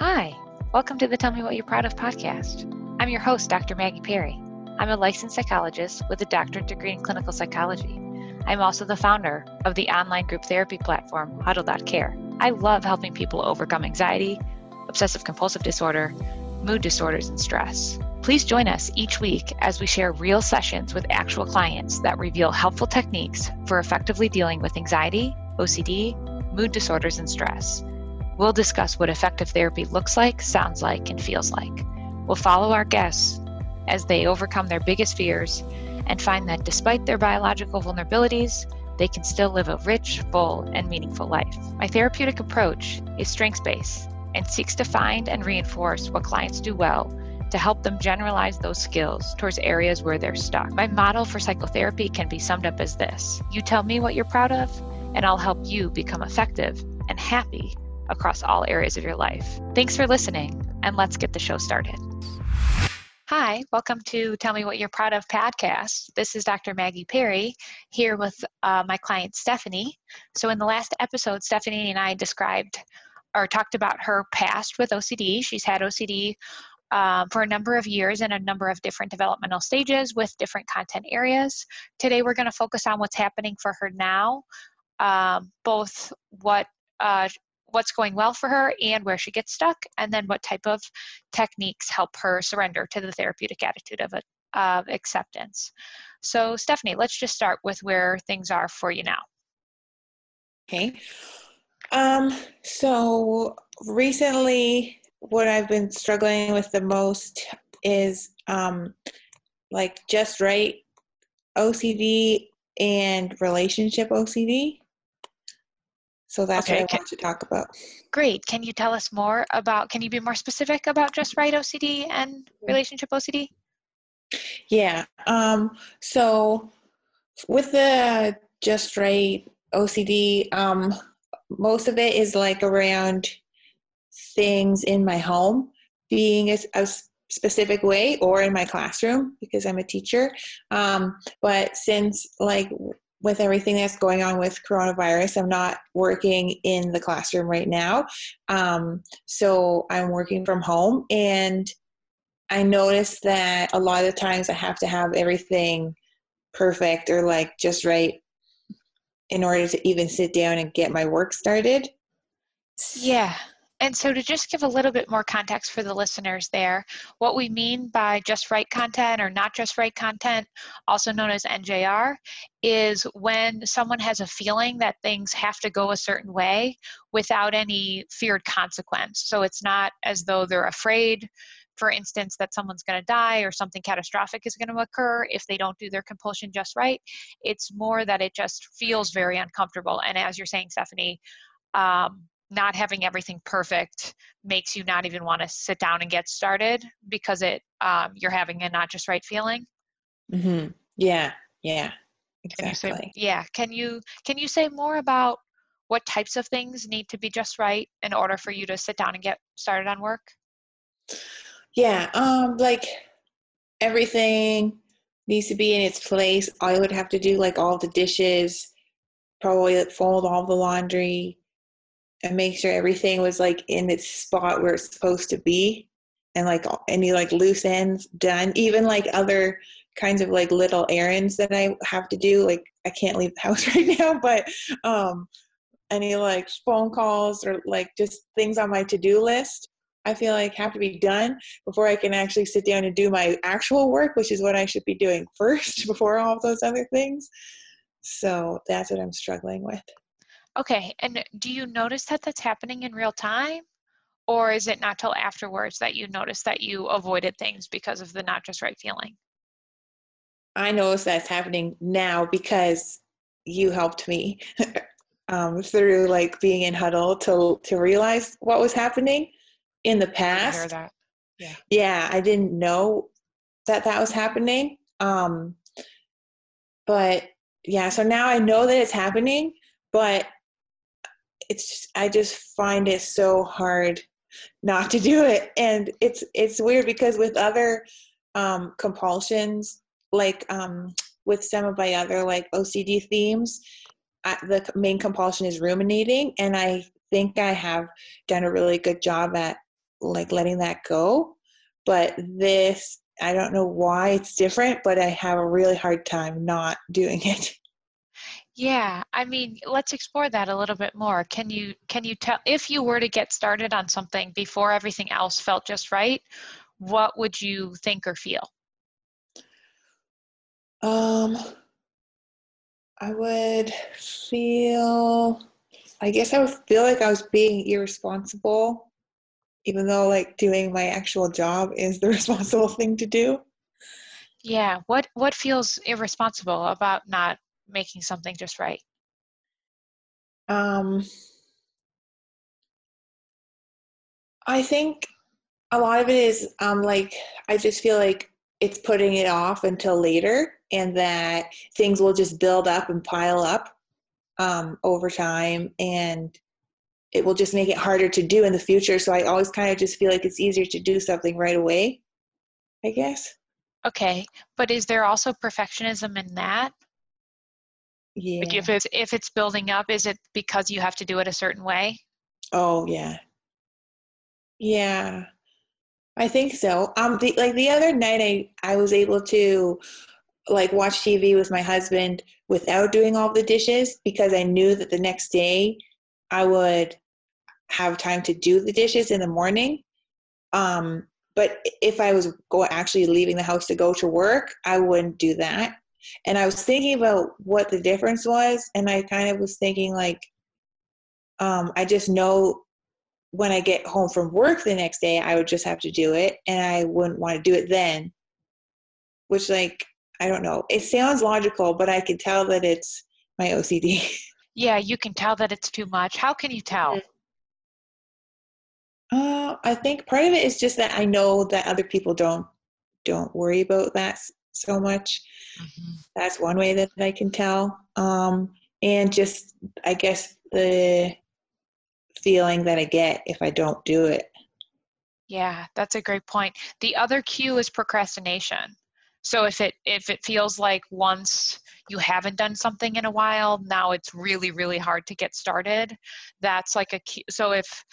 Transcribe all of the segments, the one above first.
Hi, welcome to the Tell Me What You're Proud of podcast. I'm your host, Dr. Maggie Perry. I'm a licensed psychologist with a doctorate degree in clinical psychology. I'm also the founder of the online group therapy platform, Huddle.care. I love helping people overcome anxiety, obsessive compulsive disorder, mood disorders, and stress. Please join us each week as we share real sessions with actual clients that reveal helpful techniques for effectively dealing with anxiety, OCD, mood disorders, and stress. We'll discuss what effective therapy looks like, sounds like, and feels like. We'll follow our guests as they overcome their biggest fears and find that despite their biological vulnerabilities, they can still live a rich, full, and meaningful life. My therapeutic approach is strengths based and seeks to find and reinforce what clients do well to help them generalize those skills towards areas where they're stuck. My model for psychotherapy can be summed up as this You tell me what you're proud of, and I'll help you become effective and happy across all areas of your life. Thanks for listening, and let's get the show started. Hi, welcome to Tell Me What You're Proud of podcast. This is Dr. Maggie Perry here with uh, my client Stephanie. So, in the last episode, Stephanie and I described or talked about her past with OCD. She's had OCD um, for a number of years in a number of different developmental stages with different content areas. Today, we're going to focus on what's happening for her now, um, both what uh, what's going well for her and where she gets stuck, and then what type of techniques help her surrender to the therapeutic attitude of, of acceptance. So, Stephanie, let's just start with where things are for you now. Okay. Um, so recently, what I've been struggling with the most is um, like just right OCD and relationship OCD. So that's okay, what I want to talk about. Great. Can you tell us more about, can you be more specific about just right OCD and relationship OCD? Yeah. Um, so with the just right OCD, um, most of it is like around things in my home being a, a specific way or in my classroom because I'm a teacher. Um, but since like with everything that's going on with coronavirus, I'm not working in the classroom right now. Um, so I'm working from home. And I noticed that a lot of times I have to have everything perfect or like just right in order to even sit down and get my work started. Yeah. And so, to just give a little bit more context for the listeners there, what we mean by just right content or not just right content, also known as NJR, is when someone has a feeling that things have to go a certain way without any feared consequence. So, it's not as though they're afraid, for instance, that someone's going to die or something catastrophic is going to occur if they don't do their compulsion just right. It's more that it just feels very uncomfortable. And as you're saying, Stephanie, um, not having everything perfect makes you not even want to sit down and get started because it um, you're having a not just right feeling. Mm-hmm. yeah. Yeah. Exactly can say, yeah can you can you say more about what types of things need to be just right in order for you to sit down and get started on work? Yeah um like everything needs to be in its place. I would have to do like all the dishes probably fold all the laundry and make sure everything was like in its spot where it's supposed to be and like any like loose ends done. Even like other kinds of like little errands that i have to do like i can't leave the house right now but um any like phone calls or like just things on my to-do list i feel like have to be done before i can actually sit down and do my actual work which is what i should be doing first before all those other things. So that's what i'm struggling with Okay, and do you notice that that's happening in real time? Or is it not till afterwards that you notice that you avoided things because of the not just right feeling? I notice that's happening now because you helped me um, through like being in huddle to to realize what was happening in the past. Yeah. Yeah, I didn't know that that was happening. Um, but yeah, so now I know that it's happening, but it's I just find it so hard not to do it, and it's it's weird because with other um, compulsions, like um, with some of my other like OCD themes, I, the main compulsion is ruminating, and I think I have done a really good job at like letting that go. But this, I don't know why it's different, but I have a really hard time not doing it. Yeah, I mean, let's explore that a little bit more. Can you can you tell if you were to get started on something before everything else felt just right, what would you think or feel? Um I would feel I guess I would feel like I was being irresponsible even though like doing my actual job is the responsible thing to do. Yeah, what what feels irresponsible about not making something just right? Um I think a lot of it is um like I just feel like it's putting it off until later and that things will just build up and pile up um over time and it will just make it harder to do in the future. So I always kind of just feel like it's easier to do something right away, I guess. Okay, but is there also perfectionism in that? Yeah. Like if it's if it's building up, is it because you have to do it a certain way? Oh yeah. Yeah. I think so. Um the, like the other night I I was able to like watch TV with my husband without doing all the dishes because I knew that the next day I would have time to do the dishes in the morning. Um, but if I was go actually leaving the house to go to work, I wouldn't do that. And I was thinking about what the difference was, and I kind of was thinking like, um, I just know when I get home from work the next day, I would just have to do it, and I wouldn't want to do it then. Which, like, I don't know. It sounds logical, but I can tell that it's my OCD. Yeah, you can tell that it's too much. How can you tell? Uh, I think part of it is just that I know that other people don't don't worry about that so much. Mm-hmm. That's one way that I can tell. Um, and just I guess the feeling that I get if I don't do it. Yeah, that's a great point. The other cue is procrastination. So if it if it feels like once you haven't done something in a while, now it's really really hard to get started. That's like a cue. So if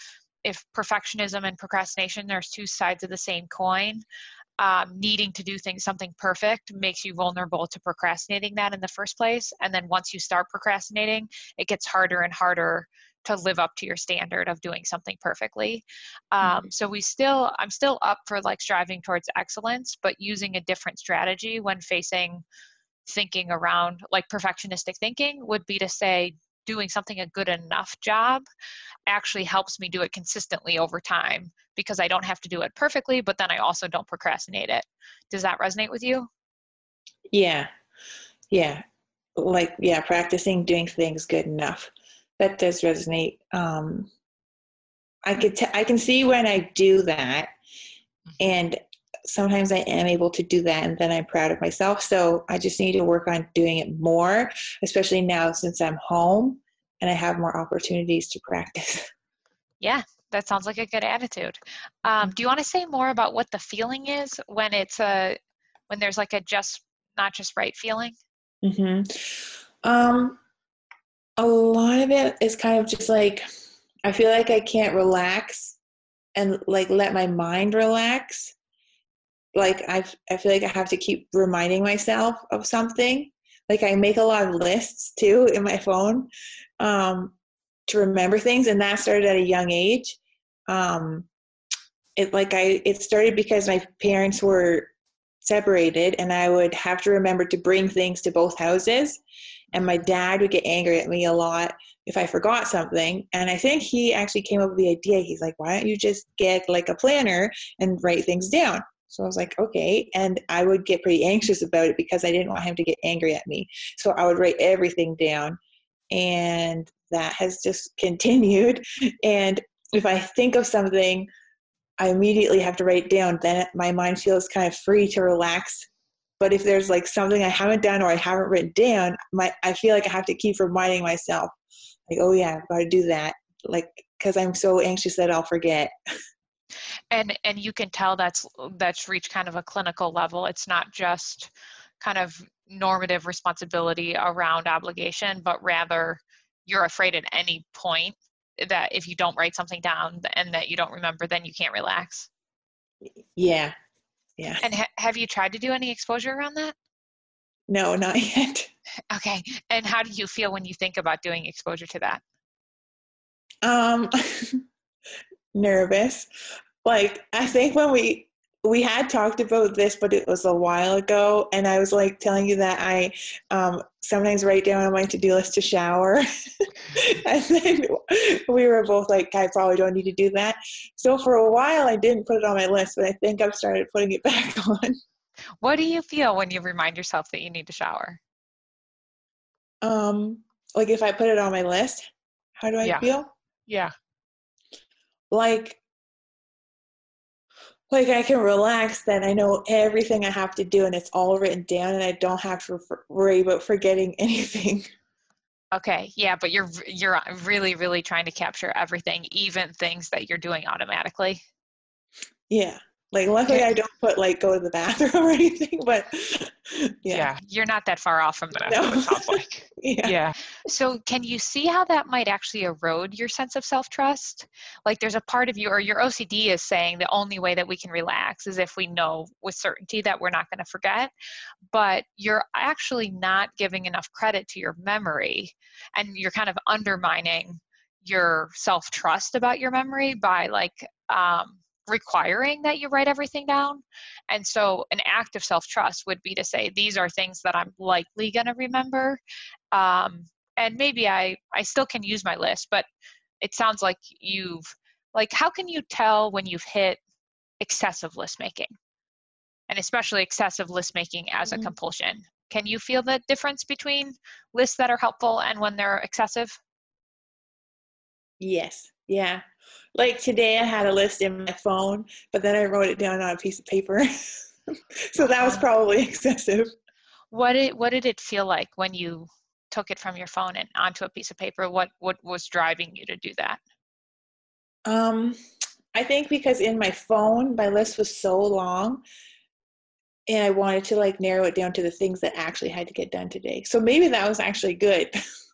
if perfectionism and procrastination there's two sides of the same coin um, needing to do things something perfect makes you vulnerable to procrastinating that in the first place and then once you start procrastinating it gets harder and harder to live up to your standard of doing something perfectly um, mm-hmm. so we still i'm still up for like striving towards excellence but using a different strategy when facing thinking around like perfectionistic thinking would be to say doing something a good enough job actually helps me do it consistently over time because I don't have to do it perfectly, but then I also don't procrastinate it. Does that resonate with you? Yeah. Yeah. Like, yeah, practicing doing things good enough. That does resonate. Um, I could, t- I can see when I do that mm-hmm. and sometimes I am able to do that and then I'm proud of myself. So I just need to work on doing it more, especially now since I'm home and I have more opportunities to practice. Yeah, that sounds like a good attitude. Um, do you want to say more about what the feeling is when it's a when there's like a just not just right feeling? Mm-hmm. Um, a lot of it is kind of just like I feel like I can't relax and like let my mind relax like I I feel like I have to keep reminding myself of something. Like I make a lot of lists too in my phone um, to remember things, and that started at a young age. Um, it like I it started because my parents were separated, and I would have to remember to bring things to both houses, and my dad would get angry at me a lot if I forgot something. And I think he actually came up with the idea. He's like, "Why don't you just get like a planner and write things down?" So I was like, okay. And I would get pretty anxious about it because I didn't want him to get angry at me. So I would write everything down. And that has just continued. And if I think of something, I immediately have to write down. Then my mind feels kind of free to relax. But if there's like something I haven't done or I haven't written down, my I feel like I have to keep reminding myself, like, oh yeah, I've got to do that. Like, because I'm so anxious that I'll forget. and and you can tell that's that's reached kind of a clinical level it's not just kind of normative responsibility around obligation but rather you're afraid at any point that if you don't write something down and that you don't remember, then you can't relax? Yeah. Yeah. And ha- have you tried to do any exposure around that? No, not yet. Okay. And how do you feel when you think about doing exposure to that? Um, nervous. Like I think when we we had talked about this, but it was a while ago, and I was like telling you that I um, sometimes write down on my to-do list to shower, and then we were both like, "I probably don't need to do that." So for a while, I didn't put it on my list, but I think I've started putting it back on. What do you feel when you remind yourself that you need to shower? Um, like if I put it on my list, how do I Yeah. feel? Yeah. Like like I can relax then I know everything I have to do and it's all written down and I don't have to worry about forgetting anything. Okay. Yeah, but you're you're uh, really really trying to capture everything, even things that you're doing automatically. Yeah. Like luckily. I don't put like go to the bathroom or anything, but yeah. You're not that far off from the No. sounds like. Yeah. yeah. So, can you see how that might actually erode your sense of self trust? Like, there's a part of you, or your OCD is saying the only way that we can relax is if we know with certainty that we're not going to forget. But you're actually not giving enough credit to your memory, and you're kind of undermining your self trust about your memory by like, um, requiring that you write everything down. And so, an act of self trust would be to say, These are things that I'm likely going to remember. Um, and maybe I, I still can use my list, but it sounds like you've, like, how can you tell when you've hit excessive list making? And especially excessive list making as a Mhm. compulsion. Can you feel the difference between lists that are helpful and when they're excessive? Yes. Yeah. Like today I had a list in my phone, but then I wrote it down on a piece of paper. so that was Uh-huh. probably excessive. What did, what did it feel like when you took it from your phone and onto a piece of paper? What, what was driving you to do that? Um, I think because in my phone, my list was so long, and I wanted to like narrow it down to the things that actually had to get done today. So maybe that was actually good.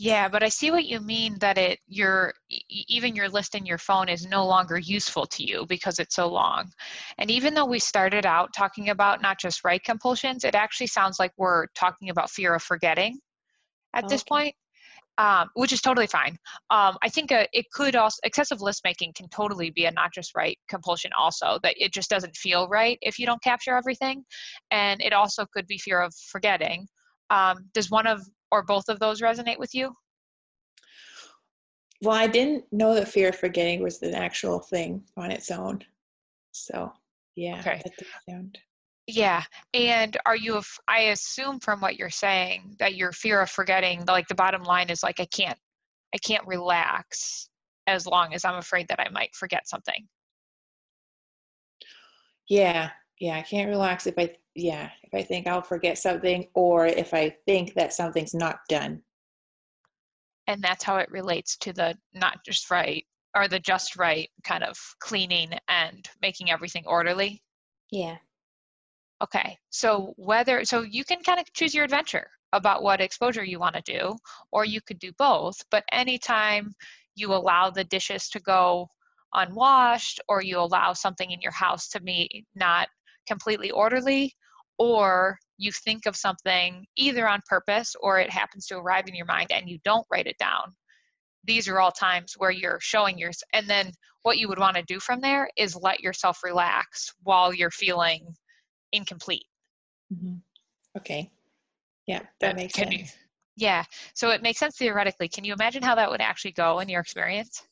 Yeah, but I see what you mean that it your even your list in your phone is no longer useful to you because it's so long. And even though we started out talking about not just right compulsions, it actually sounds like we're talking about fear of forgetting at this point, um, which is totally fine. Um, I think uh, it could also excessive list making can totally be a not just right compulsion also that it just doesn't feel right if you don't capture everything, and it also could be fear of forgetting. Um, does one of or both of those resonate with you? well, I didn't know that fear of forgetting was an actual thing on its own. So yeah, Okay. that does sound. Yeah. And are you, I assume from what you're saying that your fear of forgetting, like the bottom line is like, I can't, I can't relax as long as I'm afraid that I might forget something. Yeah, yeah, I can't relax if I yeah, if I think I'll forget something or if I think that something's not done. And that's how it relates to the not just right or the just right kind of cleaning and making everything orderly. Yeah. Okay. So whether, so you can kind of choose your adventure about what exposure you want to do, or you could do both. But anytime you allow the dishes to go unwashed, or you allow something in your house to be not completely orderly, or you think of something either on purpose or it happens to arrive in your mind and you don't write it down. These are all times where you're showing your, and then what you would want to do from there is let yourself relax while you're feeling incomplete. hmm Okay. Yeah, that makes can you- sense. Yeah. So it makes sense theoretically. Can you imagine how that would actually go in your experience?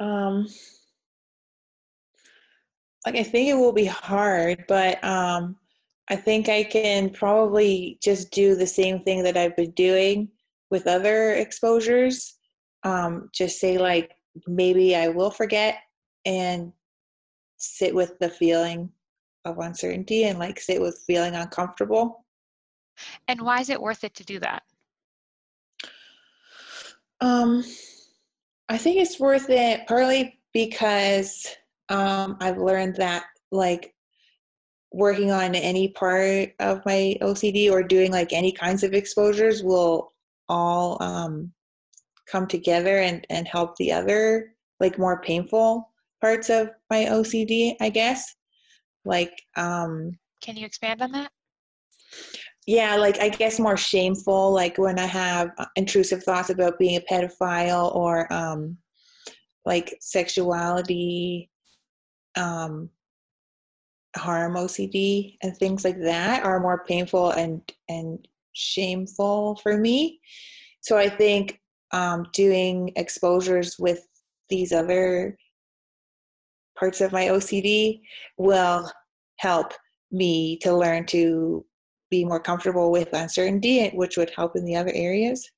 Um, like I think it will be hard, but um, I think I can probably just do the same thing that I've been doing with other exposures. Um, just say like maybe I will forget and sit with the feeling of uncertainty and like sit with feeling uncomfortable. And why is it worth it to do that? Um, I think it's worth it partly because um, I've learned that like working on any part of my OCD or doing like any kinds of exposures will all um, come together and, and help the other, like more painful parts of my OCD, I guess. Like, um, can you expand on that? Yeah, like I guess more shameful, like when I have uh, intrusive thoughts about being a pedophile or um, like sexuality, um, harm OCD, and things like that are more painful and and shameful for me. So I think um, doing exposures with these other parts of my OCD will help me to learn to be more comfortable with uncertainty, which would help in the other areas.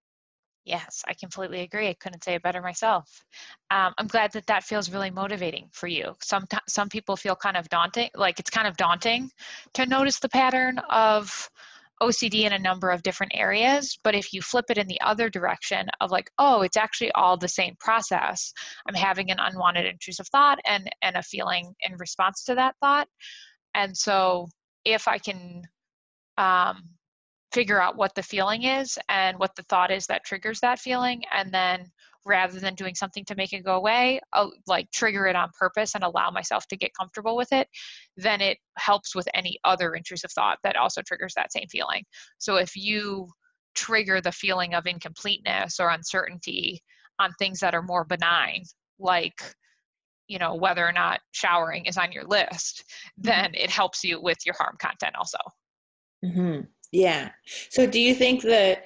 Yes, I completely agree. I couldn't say it better myself. Um, I'm glad that that feels really motivating for you. Some some people feel kind of daunting, like it's kind of daunting to notice the pattern of OCD in a number of different areas. But if you flip it in the other direction of like, oh, it's actually all the same process. I'm having an unwanted intrusive thought and and a feeling in response to that thought. And so if I can um, figure out what the feeling is and what the thought is that triggers that feeling and then rather than doing something to make it go away I'll, like trigger it on purpose and allow myself to get comfortable with it then it helps with any other intrusive thought that also triggers that same feeling so if you trigger the feeling of incompleteness or uncertainty on things that are more benign like you know whether or not showering is on your list mm-hmm. then it helps you with your harm content also mm-hmm. Yeah. So do you think the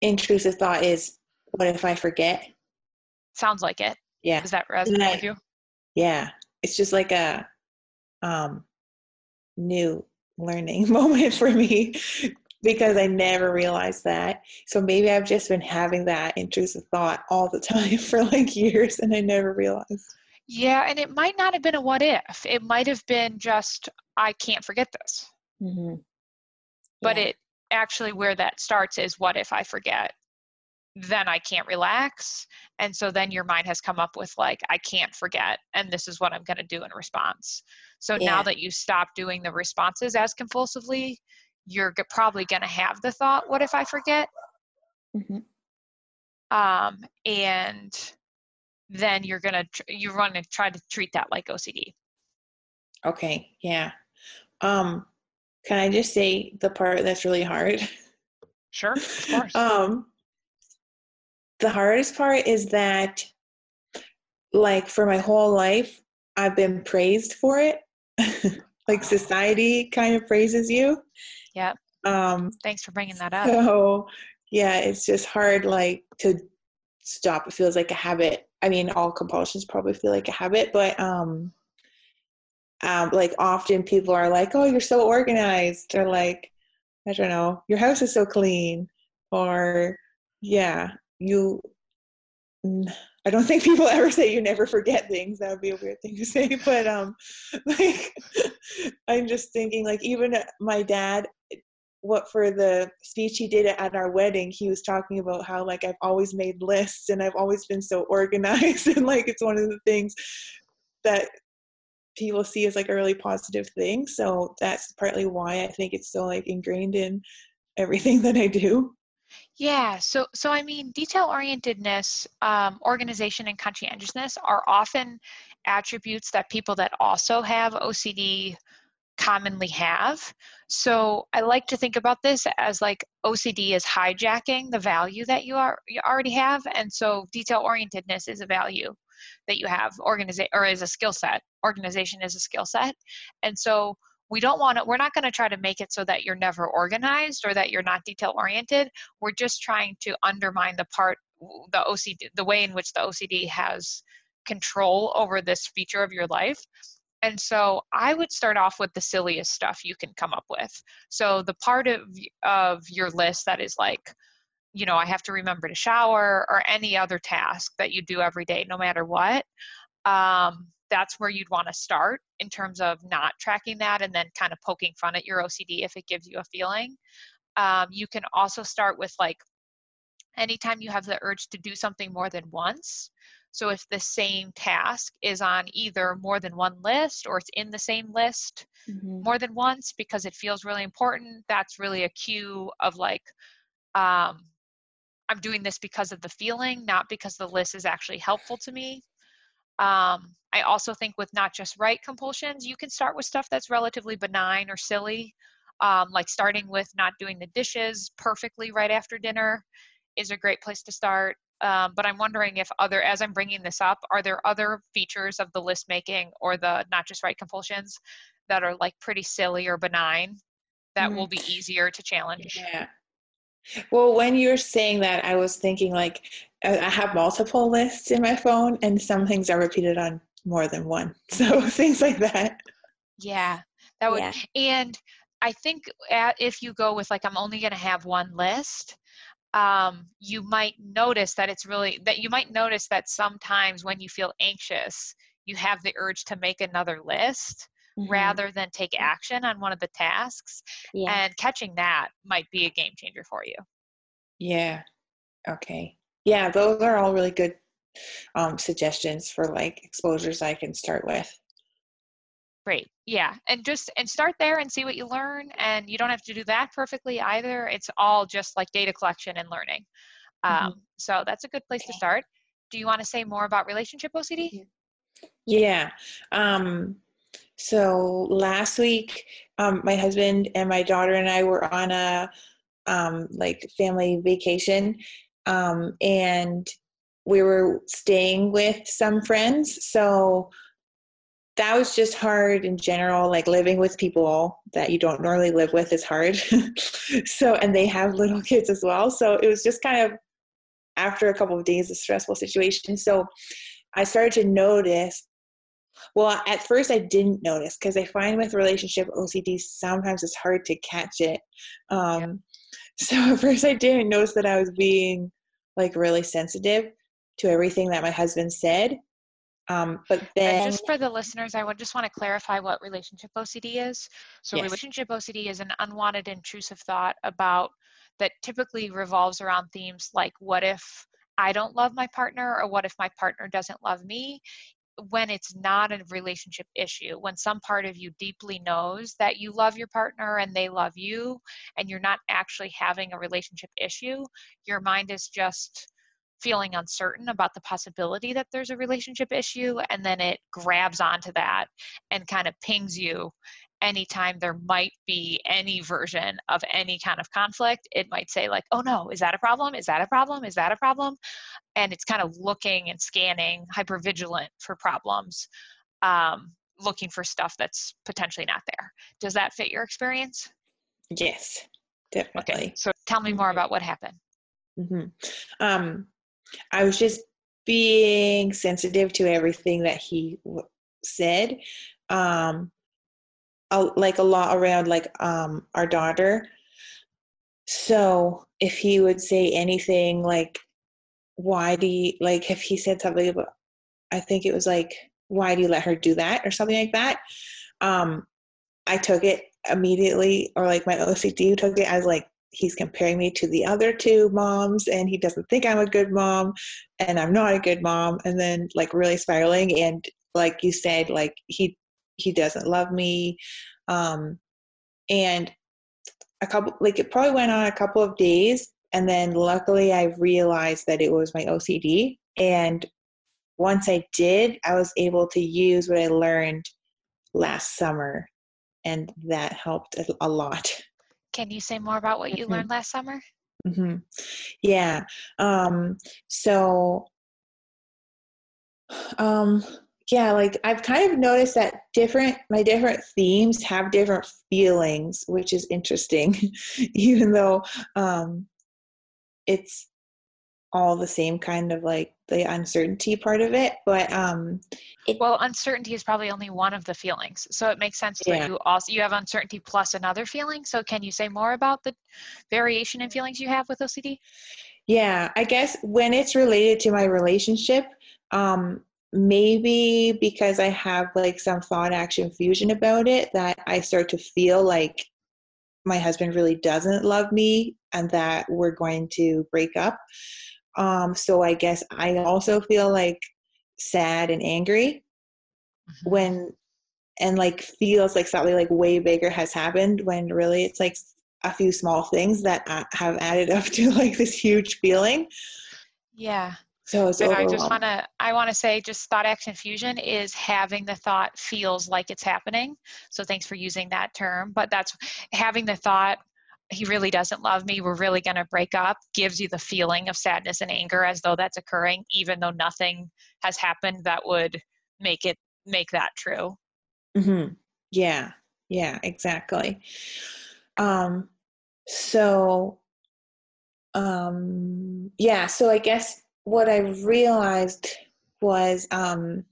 intrusive thought is, what if I forget? Sounds like it. Yeah. Does that resonate I, with you? Yeah. It's just like a um, new learning moment for me because I never realized that. So maybe I've just been having that intrusive thought all the time for like years and I never realized. Yeah, and it might not have been a what if. It might have been just, I can't forget this. Mm-hmm but yeah. it actually where that starts is what if i forget then i can't relax and so then your mind has come up with like i can't forget and this is what i'm going to do in response so yeah. now that you stop doing the responses as compulsively you're probably going to have the thought what if i forget mm-hmm. um, and then you're going to tr- you're going to try to treat that like ocd okay yeah um can I just say the part that's really hard? Sure, of course. um, the hardest part is that, like, for my whole life, I've been praised for it. like, society kind of praises you. Yeah. Um, Thanks for bringing that up. So, yeah, it's just hard, like, to stop. It feels like a habit. I mean, all compulsions probably feel like a habit, but um, um, like often people are like, "Oh, you're so organized," or like, I don't know, your house is so clean, or yeah, you. I don't think people ever say you never forget things. That would be a weird thing to say, but um, like, I'm just thinking like even my dad, what for the speech he did at our wedding, he was talking about how like I've always made lists and I've always been so organized and like it's one of the things that people see as like a really positive thing. So that's partly why I think it's so like ingrained in everything that I do. Yeah, so so I mean, detail orientedness, um, organization, and conscientiousness are often attributes that people that also have OCD commonly have. So I like to think about this as like OCD is hijacking the value that you are you already have, and so detail orientedness is a value that you have organization or is a skill set. Organization is a skill set. And so we don't want to we're not going to try to make it so that you're never organized or that you're not detail oriented. We're just trying to undermine the part the ocd the way in which the ocd has control over this feature of your life. And so I would start off with the silliest stuff you can come up with. So the part of of your list that is like you know, I have to remember to shower or any other task that you do every day, no matter what. Um, that's where you'd want to start in terms of not tracking that and then kind of poking fun at your OCD if it gives you a feeling. Um, you can also start with like anytime you have the urge to do something more than once. So if the same task is on either more than one list or it's in the same list mm-hmm. more than once because it feels really important, that's really a cue of like, um, I'm doing this because of the feeling, not because the list is actually helpful to me. Um, I also think with not just right compulsions, you can start with stuff that's relatively benign or silly, um, like starting with not doing the dishes perfectly right after dinner is a great place to start. Um, but I'm wondering if other, as I'm bringing this up, are there other features of the list making or the not just right compulsions that are like pretty silly or benign that mm. will be easier to challenge? Yeah. Well, when you're saying that, I was thinking like I have multiple lists in my phone, and some things are repeated on more than one. So things like that. Yeah, that would. Yeah. And I think if you go with like I'm only going to have one list, um, you might notice that it's really that you might notice that sometimes when you feel anxious, you have the urge to make another list. Mm-hmm. rather than take action on one of the tasks. Yeah. And catching that might be a game changer for you. Yeah. Okay. Yeah, those are all really good um, suggestions for like exposures I can start with. Great. Yeah. And just and start there and see what you learn. And you don't have to do that perfectly either. It's all just like data collection and learning. Mm-hmm. Um, so that's a good place okay. to start. Do you want to say more about relationship OCD? Yeah. Um, so last week, um, my husband and my daughter and I were on a um, like family vacation, um, and we were staying with some friends. So that was just hard in general. Like living with people that you don't normally live with is hard. so, and they have little kids as well. So it was just kind of after a couple of days a stressful situation. So I started to notice well, at first I didn't notice because I find with relationship OCD sometimes it's hard to catch it. Um, yeah. So at first I didn't notice that I was being like really sensitive to everything that my husband said. Um, but then, and just for the listeners, I would just want to clarify what relationship OCD is. So, yes. relationship OCD is an unwanted, intrusive thought about that typically revolves around themes like, what if I don't love my partner, or what if my partner doesn't love me? When it's not a relationship issue, when some part of you deeply knows that you love your partner and they love you, and you're not actually having a relationship issue, your mind is just feeling uncertain about the possibility that there's a relationship issue, and then it grabs onto that and kind of pings you anytime there might be any version of any kind of conflict, it might say, like, oh no, is that a problem? Is that a problem? Is that a problem? And it's kind of looking and scanning, hyper vigilant for problems, um, looking for stuff that's potentially not there. Does that fit your experience? Yes, definitely. Okay, so tell me more about what happened. Mm-hmm. Um, I was just being sensitive to everything that he w- said. Um, a, like a lot around like um our daughter so if he would say anything like why do you like if he said something about i think it was like why do you let her do that or something like that? Um i took it immediately or like my ocd took it as like he's comparing me to the other two moms and he doesn't think i'm a good mom and i'm not a good mom and then like really spiraling and like you said like he he doesn't love me. Um, and a couple like it probably went on a couple of days and then luckily i realized that it was my ocd and once i did i was able to use what i learned last summer. And that helped a lot. Can you say more about what you mm-hmm. learned last summer? Mm-hmm. yeah. Um, so um, yeah like i've kind of noticed that different my different themes have different feelings which is interesting. Even though um it's all the same kind of like the uncertainty part of it but um it, well uncertainty is probably only one of the feelings so it makes sense that you also you have uncertainty plus another feeling so can you say more about the variation in feelings you have with ocd yeah i guess when it's related to my relationship um maybe because I have like some thought action fusion about it that I start to feel like my husband really doesn't love me and that we're going to break up. Um, so I guess I also feel like sad and angry mm-hmm. when and like feels like something like way bigger has happened when really it's like a few small things that have added up to like this huge feeling. Yeah. So it's I just want to I want to say just thought action fusion is having the thought feels like it's happening. So thanks for using that term, but that's having the thought he really doesn't love me, we're really going to break up, gives you the feeling of sadness and anger as though that's occurring, even though nothing has happened that would make it make that true. Mm-hmm. Yeah, yeah, exactly. Um, so, um, yeah, so I guess what I realized was, um,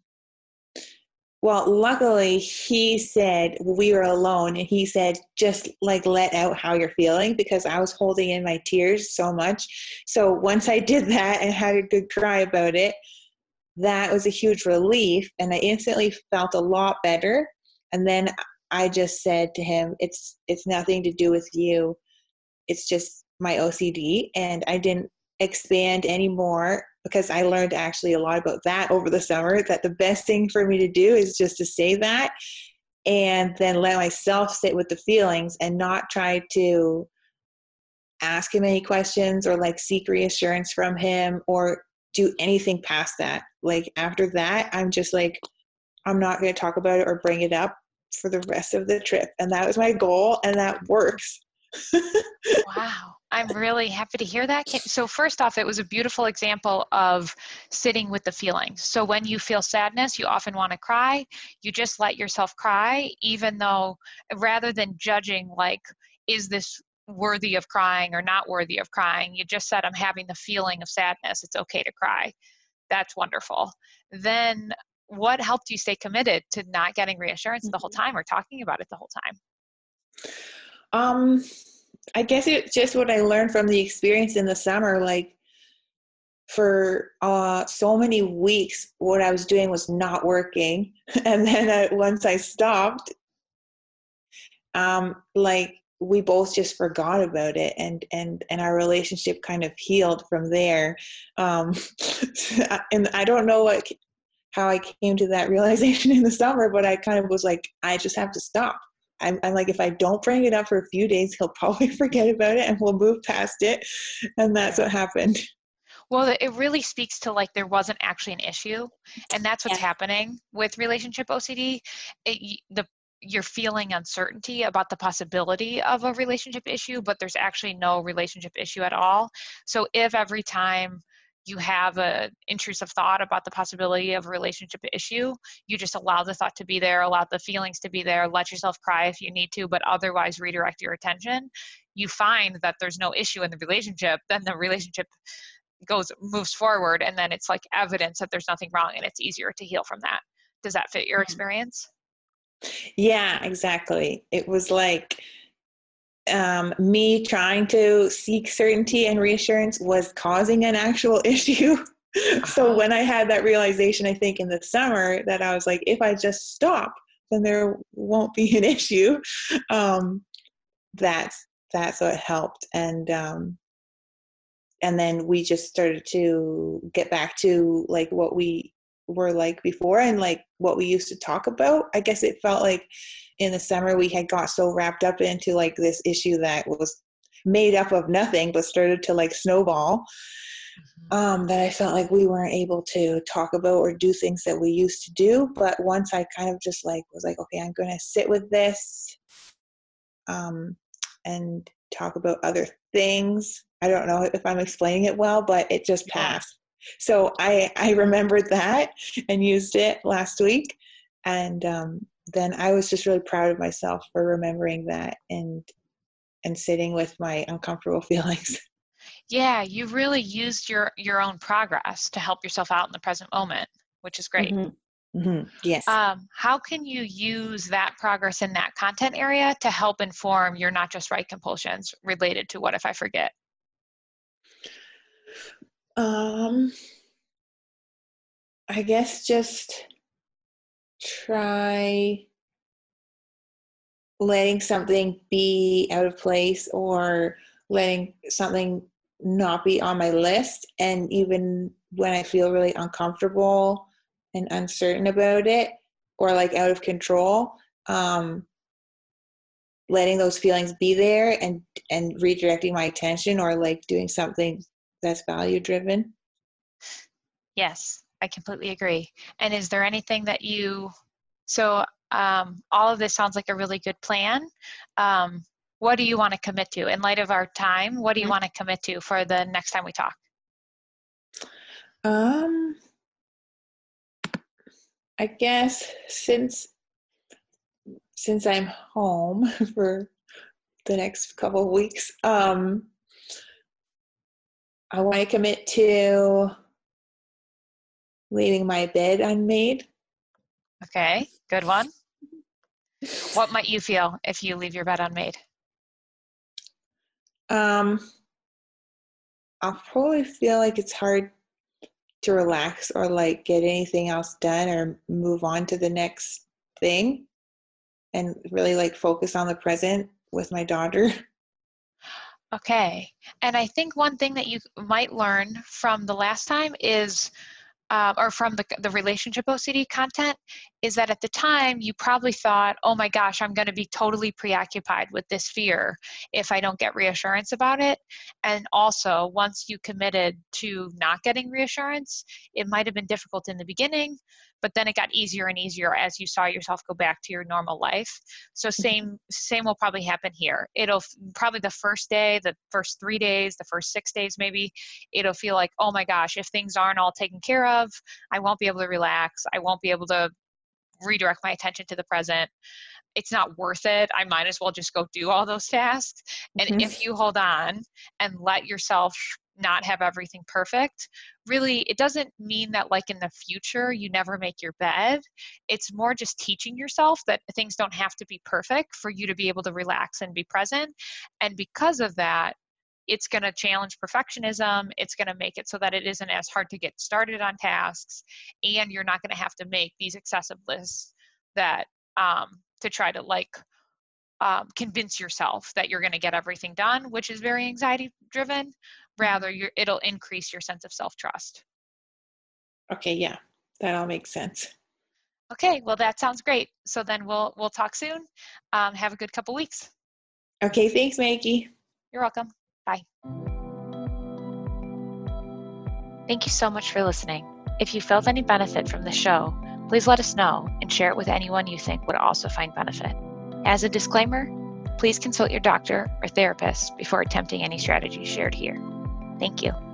well, luckily he said we were alone and he said just like let out how you're feeling because I was holding in my tears so much. So once I did that and had a good cry about it, that was a huge relief and I instantly felt a lot better. And then I just said to him, it's it's nothing to do with you. It's just my OCD and I didn't expand anymore because I learned actually a lot about that over the summer that the best thing for me to do is just to say that and then let myself sit with the feelings and not try to ask him any questions or like seek reassurance from him or do anything past that. Like after that, I'm just like, I'm not going to talk about it or bring it up for the rest of the trip. And that was my goal, and that works. wow. I'm really happy to hear that. So, first off, it was a beautiful example of sitting with the feelings. So, when you feel sadness, you often want to cry. You just let yourself cry, even though rather than judging, like, is this worthy of crying or not worthy of crying, you just said, I'm having the feeling of sadness. It's okay to cry. That's wonderful. Then, what helped you stay committed to not getting reassurance the whole mm-hmm. time or talking about it the whole time? Um, I guess it's just what I learned from the experience in the summer. Like for uh, so many weeks, what I was doing was not working, and then uh, once I stopped, um, like we both just forgot about it, and and and our relationship kind of healed from there. Um, and I don't know what how I came to that realization in the summer, but I kind of was like, I just have to stop I'm, I'm like, if I don't bring it up for a few days, he'll probably forget about it and we'll move past it. And that's what happened. Well, it really speaks to like there wasn't actually an issue, and that's what's yeah. happening with relationship OCD. It, the you're feeling uncertainty about the possibility of a relationship issue, but there's actually no relationship issue at all. So if every time you have an intrusive thought about the possibility of a relationship issue, you just allow the thought to be there, allow the feelings to be there, let yourself cry if you need to, but otherwise redirect your attention. You find that there's no issue in the relationship, then the relationship goes moves forward and then it's like evidence that there's nothing wrong and it's easier to heal from that. Does that fit your mm-hmm. experience? Yeah, exactly. It was like um, me trying to seek certainty and reassurance was causing an actual issue. so uh-huh. when I had that realization, I think in the summer, that I was like, if I just stop, then there won't be an issue. Um, that's that's what helped, and um, and then we just started to get back to like what we were like before and like what we used to talk about. I guess it felt like in the summer we had got so wrapped up into like this issue that was made up of nothing but started to like snowball mm-hmm. um, that I felt like we weren't able to talk about or do things that we used to do. But once I kind of just like was like, okay, I'm going to sit with this um, and talk about other things. I don't know if I'm explaining it well, but it just passed. So I I remembered that and used it last week, and um, then I was just really proud of myself for remembering that and and sitting with my uncomfortable feelings. Yeah, you really used your your own progress to help yourself out in the present moment, which is great. Mm-hmm. Mm-hmm. Yes. Um, how can you use that progress in that content area to help inform your not just right compulsions related to what if I forget? Um, I guess just try letting something be out of place or letting something not be on my list. And even when i feel really uncomfortable and uncertain about it or like out of control um letting those feelings be there and and redirecting my attention or like doing something that's value driven yes i completely agree. And is there anything that you so um, all of this sounds like a really good plan. Um, what do you want to commit to? In light of our time what do you mm-hmm. want to commit to for the next time we talk? Um i guess since since i'm home for the next couple of weeks um i want to commit to leaving my bed unmade. Okay good one. What might you feel if you leave your bed unmade? Um, I'll probably feel like it's hard to relax or like get anything else done or move on to the next thing and really like focus on the present with my daughter. Okay. And I think one thing that you might learn from the last time is um, or from the, the relationship OCD content is that at the time you probably thought, oh my gosh, I'm going to be totally preoccupied with this fear if I don't get reassurance about it. And also, once you committed to not getting reassurance, it might have been difficult in the beginning, but then it got easier and easier as you saw yourself go back to your normal life so mm-hmm. same same will probably happen here it'll probably the first day the first three days the first six days maybe it'll feel like oh my gosh if things aren't all taken care of i won't be able to relax i won't be able to redirect my attention to the present it's not worth it. I might as well just go do all those tasks. And mm-hmm. if you hold on and let yourself not have everything perfect. Really it doesn't mean that like in the future you never make your bed. It's more just teaching yourself that things don't have to be perfect for you to be able to relax and be present. And because of that it's going to challenge perfectionism. It's going to make it so that it isn't as hard to get started on tasks. And you're not going to have to make these excessive lists that um, to try to like um, convince yourself that you're going to get everything done, which is very anxiety driven, rather it'll increase your sense of self-trust. Okay yeah that all makes sense. Okay well that sounds great. So then we'll we'll talk soon. Um, have a good couple weeks. Okay thanks maggie. You're welcome. Bye. Thank you so much for listening. If you felt any benefit from the show please let us know and share it with anyone you think would also find benefit. As a disclaimer please consult your doctor or therapist before attempting any strategies shared here Thank you.